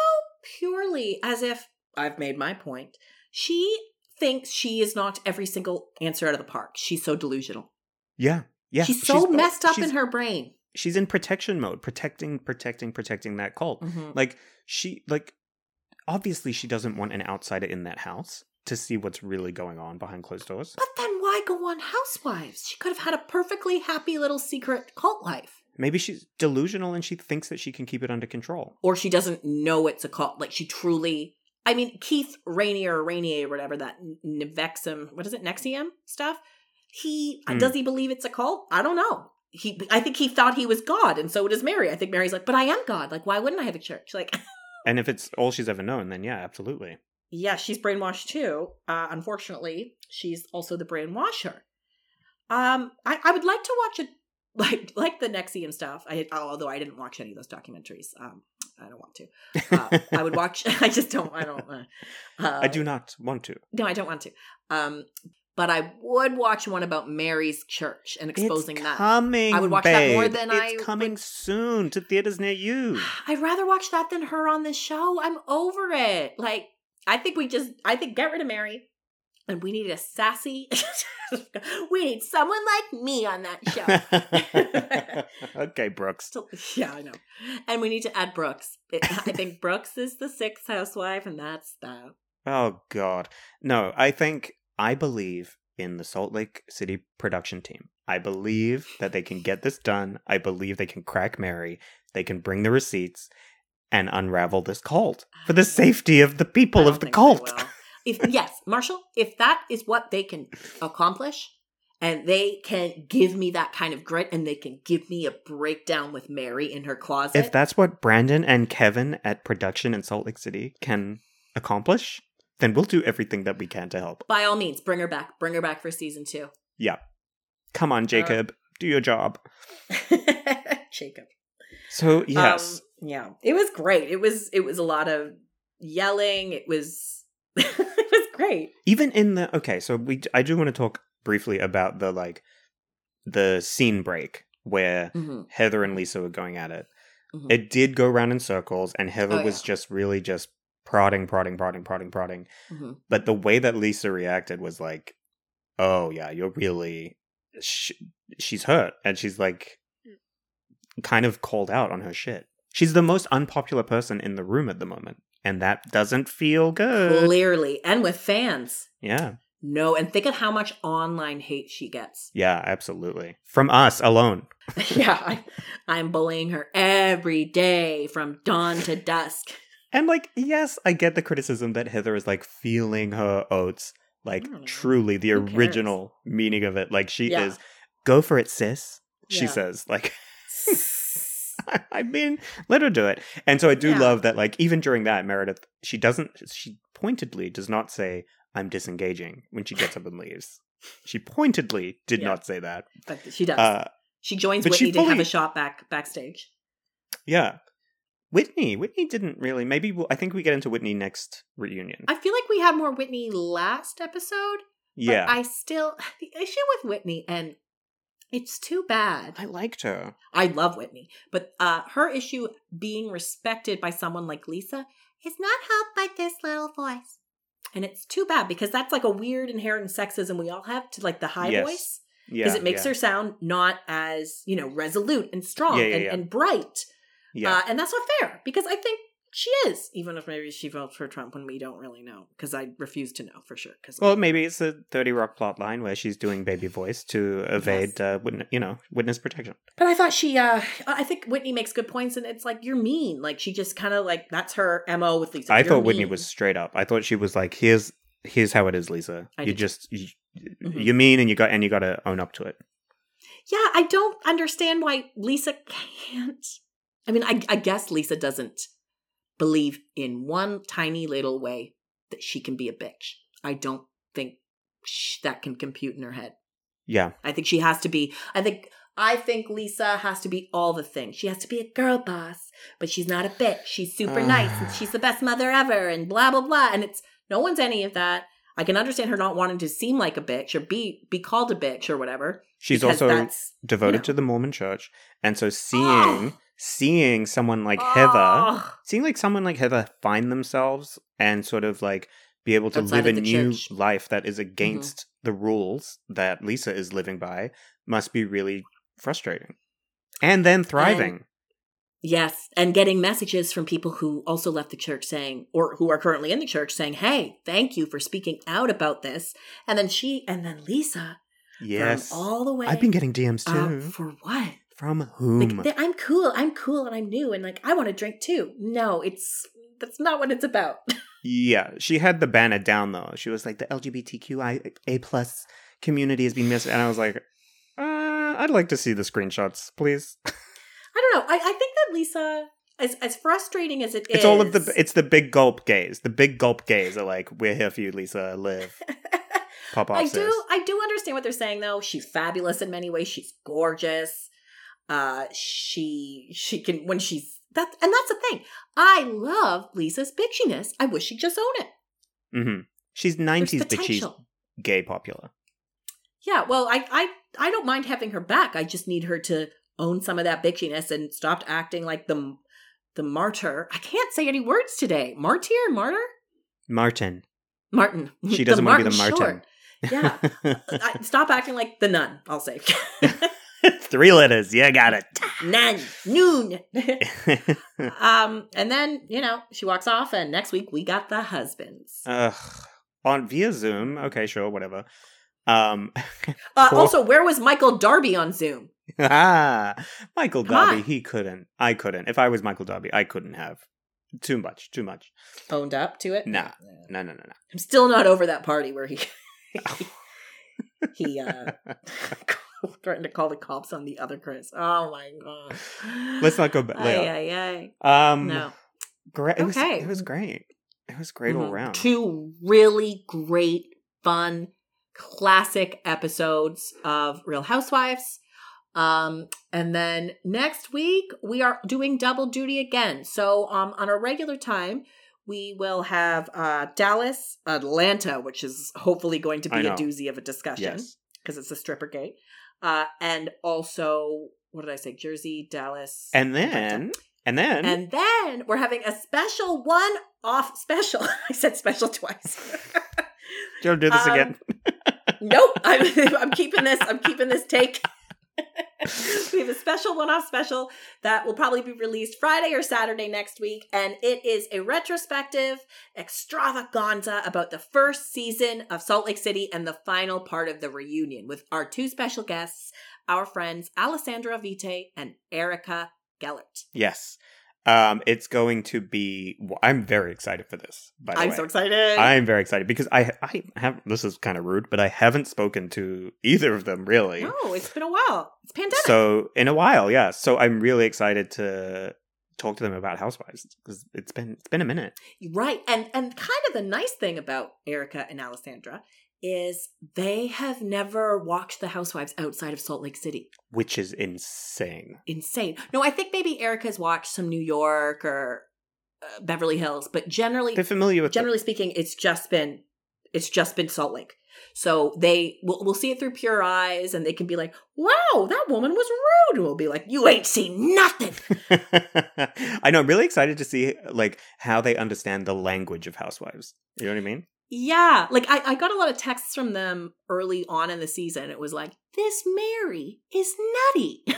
purely as if I've made my point. She thinks she is knocked every single answer out of the park. She's so delusional. yeah. Yeah. she's so oh, messed up in her brain. She's in protection mode, protecting, protecting, protecting that cult. Mhm. Like she like obviously she doesn't want an outsider in that house to see what's really going on behind closed doors. But then why go on Housewives? She could have had a perfectly happy little secret cult life. Maybe she's delusional and she thinks that she can keep it under control. Or she doesn't know it's a cult. Like she truly. I mean, Keith Rainier or Rainier, whatever that Nevexum, what is it, NXIVM stuff? He Hmm. does he believe it's a cult? I don't know. He, I think he thought he was God, and so does Mary. I think Mary's like, but I am God. Like, why wouldn't I have a church? Like, And if it's all she's ever known, then yeah, absolutely. yeah, she's brainwashed too. Uh, unfortunately, she's also the brainwasher. Um, I, I would like to watch it, like like the NXIVM stuff. I although I didn't watch any of those documentaries. Um, I don't want to. Uh, I would watch. I just don't. I don't. Uh, uh, I do not want to. No, I don't want to. Um, but I would watch one about Mary's church and exposing it's that. coming. I would watch that more babe. than it's I It's coming would- soon to theaters near you. I'd rather watch that than her on this show. I'm over it. Like, I think we just, I think get rid of Mary. And we need a sassy, we need someone like me on that show. okay, Brooks. Still- yeah, I know. And we need to add Brooks. It, I think Brooks is the sixth housewife, and that's that. Oh God, no. I think I believe in the Salt Lake City production team. I believe that they can get this done. I believe they can crack Mary. They can bring the receipts and unravel this cult for the safety of the people of the cult. If yes, Marshall, if that is what they can accomplish, and they can give me that kind of grit, and they can give me a breakdown with Mary in her closet, If that's what Brandon and Kevin at production in Salt Lake City can accomplish, then we'll do everything that we can to help. by all means, bring her back. Bring her back for season two. Yeah. Come on, Jacob. do your job. Jacob. So, yes. Um, yeah. It was great. It was it was a lot of yelling. It was it was great. even in the okay so we i do want to talk briefly about the like the scene break where Mm-hmm. heather and lisa were going at it Mhm. it did go around in circles and heather Oh, was yeah. just really just prodding prodding prodding prodding prodding hmm but the way that lisa reacted was like oh yeah you're really sh- she's hurt and she's like kind of called out on her shit she's the most unpopular person in the room at the moment and that doesn't feel good Clearly, and with fans. yeah No, and think of how much online hate she gets. Yeah, absolutely. From us alone. yeah, I, I'm bullying her every day from dawn to dusk. And like, yes, I get the criticism that Heather is like feeling her oats, like I truly the Who original meaning of it. Like she Yeah. is go for it, sis. She Yeah. says. Like I mean, let her do it. And so I do Yeah. love that like even during that, Meredith, she doesn't she pointedly does not say, I'm disengaging when she gets up and leaves. She pointedly did Yeah. not say that. but she does. Uh she joins but she Whitney to have a shot back backstage. Yeah. Whitney. Whitney didn't really. Maybe we'll, I think we get into Whitney next reunion. I feel like we had more Whitney last episode. Yeah. I, still the issue with Whitney, and it's too bad. I liked her. I love Whitney, but uh, her issue being respected by someone like Lisa is not helped by this little voice. And it's too bad because that's like a weird inherent sexism we all have to like the high Yes. voice. because it makes yeah. her sound not as you know resolute and strong Yeah, yeah, and, yeah. and bright. Yeah. Uh, and that's not fair because I think she is, even if maybe she votes for Trump when we don't really know because I refuse to know for sure. Because well, maybe it's a Thirty Rock plot line where she's doing baby voice to evade, Yes. uh, witness, you know, witness protection. But I thought she, uh I think Whitney makes good points, and it's like you're mean. Like she just kind of like that's her mo with Lisa. I thought Whitney was straight up. I thought she was like, "Here's, here's how it is, Lisa. I you just, you, Mhm. you're mean, and you got, and you got to own up to it." Yeah, I don't understand why Lisa can't. I mean, I, I guess Lisa doesn't believe in one tiny little way that she can be a bitch. I don't think sh- that can compute in her head. Yeah, I think she has to be. I think. I think Lisa has to be all the things. She has to be a girl boss, but she's not a bitch. She's super nice and ah. she's the best mother ever and blah blah blah. And it's no one's any of that. I can understand her not wanting to seem like a bitch or be be called a bitch or whatever. she's also devoted you know. to the Mormon Church, and so ah. seeing, Oh. Seeing someone like Heather, Oh. seeing like someone like Heather find themselves and sort of like be able to Outside live a new church. Mm-hmm. life that is against the rules that Lisa is living by must be really frustrating. And then thriving. Yes, and getting messages from people who also left the church saying, or who are currently in the church saying, "Hey, thank you for speaking out about this." And then she, and then Lisa, yes. from all the way. I've been getting DMs too. for what? From whom? Like, I'm cool. I'm cool, and I'm new, and like I want to drink too. No, it's that's not what it's about. yeah, she had the banner down though. She was like the LGBTQI A plus community has been missed, and I was like, uh, I'd like to see the screenshots, please. I don't know. I, I think that Lisa, as as frustrating as it is, It's all of the it's the big gulp gays. The big gulp gays are like, we're here for you, Lisa. Live, pop off. I sis." do I do understand what they're saying though. She's fabulous in many ways. She's gorgeous. Uh she she can when she's that and that's the thing. I love Lisa's bitchiness. I wish she'd just own it. Mhm. She's nineties, but she's gay popular. Yeah, well, I I I don't mind having her back. I just need her to own some of that bitchiness and stop acting like the the martyr. I can't say any words today. Martyr, martyr, Martin. Martin. She doesn't want to be the Martin. I, stop acting like the nun. I'll say Three letters. Yeah, got it. nun, noon. um, and then you know she walks off, and next week we got the husbands. Ugh. On via Zoom. Okay, sure, whatever. Um Uh. Also, where was Michael Darby on Zoom? ah, Michael Come Darby, on. he couldn't. I couldn't. If I was Michael Darby, I couldn't have. Too much, too much. Owned up to it. Nah. No, no, no, No. I'm still not over that party where he he uh no. threatened to call the cops on the other Chris. Oh my god. Let's not go back- Yeah, yeah. um No. great it was Okay. it was great. It was great all Mhm. around. Two really great, fun, classic episodes of Real Housewives. Um, and then next week we are doing double duty again. So um on a regular time, we will have uh Dallas, Atlanta, which is hopefully going to be a doozy of a discussion Yes. because it's a stripper gate. Uh and also what did I say? Jersey, Dallas. And then and then And then we're having a special one off special. I said special twice. Joe do this um, again. nope. I'm, I'm keeping this. I'm keeping this take. we have a special one off special that will probably be released Friday or Saturday next week. And it is a retrospective extravaganza about the first season of Salt Lake City and the final part of the reunion with our two special guests, our friends Alessandra Vite and Erica Gellert. Yes. Um it's going to be I'm very excited for this, by the I'm way. so excited. I'm very excited because I I have this is kind of rude, but I haven't spoken to either of them really. No, it's been a while. It's pandemic. So in a while, yeah. So I'm really excited to talk to them about Housewives because it's been it's been a minute. right. And and kind of the nice thing about Erica and Alessandra is they have never watched the housewives outside of Salt Lake City. which is insane. Insane. No, I think maybe Erica's watched some New York or uh, Beverly Hills, but generally They're familiar with generally speaking it's just been it's just been Salt Lake. So they will we'll see it through pure eyes and they can be like, "Wow, that woman was rude." And we'll be like, "You ain't seen nothing." I know. I'm really excited to see like how they understand the language of Housewives. You know what I mean? Yeah. Like I, I got a lot of texts from them early on in the season. It was like, this Mary is nutty.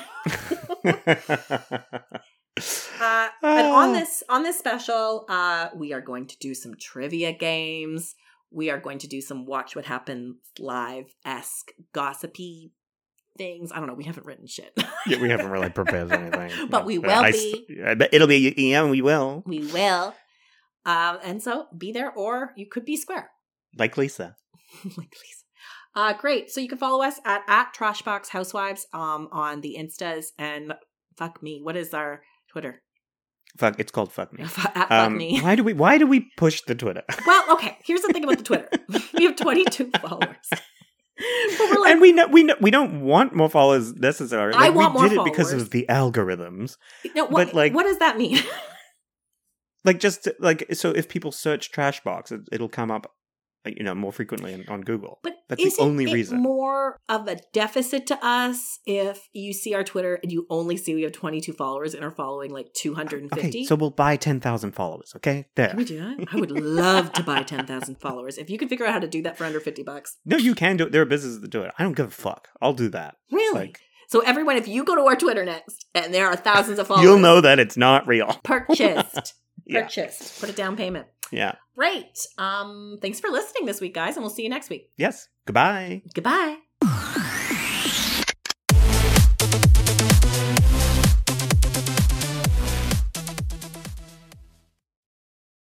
uh, and on Ah. this on this special, uh, we are going to do some trivia games. We are going to do some watch what happens live esque gossipy things. I don't know. We haven't written shit. yeah, we haven't really prepared anything. But we Uh, will I be. I it'll be. Yeah, we will. we will. Um, and so be there, or you could be square. Like Lisa. like Lisa. Uh, great. So you can follow us at at Trashbox Housewives um on the Instas and fuck me. What is our Twitter? Fuck. It's called fuck me. at fuck Um, me. why do we? Why do we push the Twitter? Well, okay. Here's the thing about the Twitter. we have 22 followers. Like, and we know we know we don't want more followers necessarily. I Like, want we more did it because of the algorithms. no, what, but, like- what does that mean? Like just like so, if people search Trashbox, it, it'll come up, you know, more frequently on, on Google. But That's the only it reason. more of a deficit to us if you see our Twitter and you only see we have 22 followers and are following like 250? Okay, so we'll buy ten thousand followers. Okay, there. Can we do that? I would love to buy 10,000 followers. If you could figure out how to do that for under 50 bucks. No, you can do it. There are businesses that do it. I don't give a fuck. I'll do that. Really? Like so everyone, if you go to our Twitter next and there are thousands of followers, you'll know that it's not real. purchased. Yeah. Purchased. Put a down payment. Yeah. Great. Um, thanks for listening this week, guys, and we'll see you next week. Yes. Goodbye. Goodbye.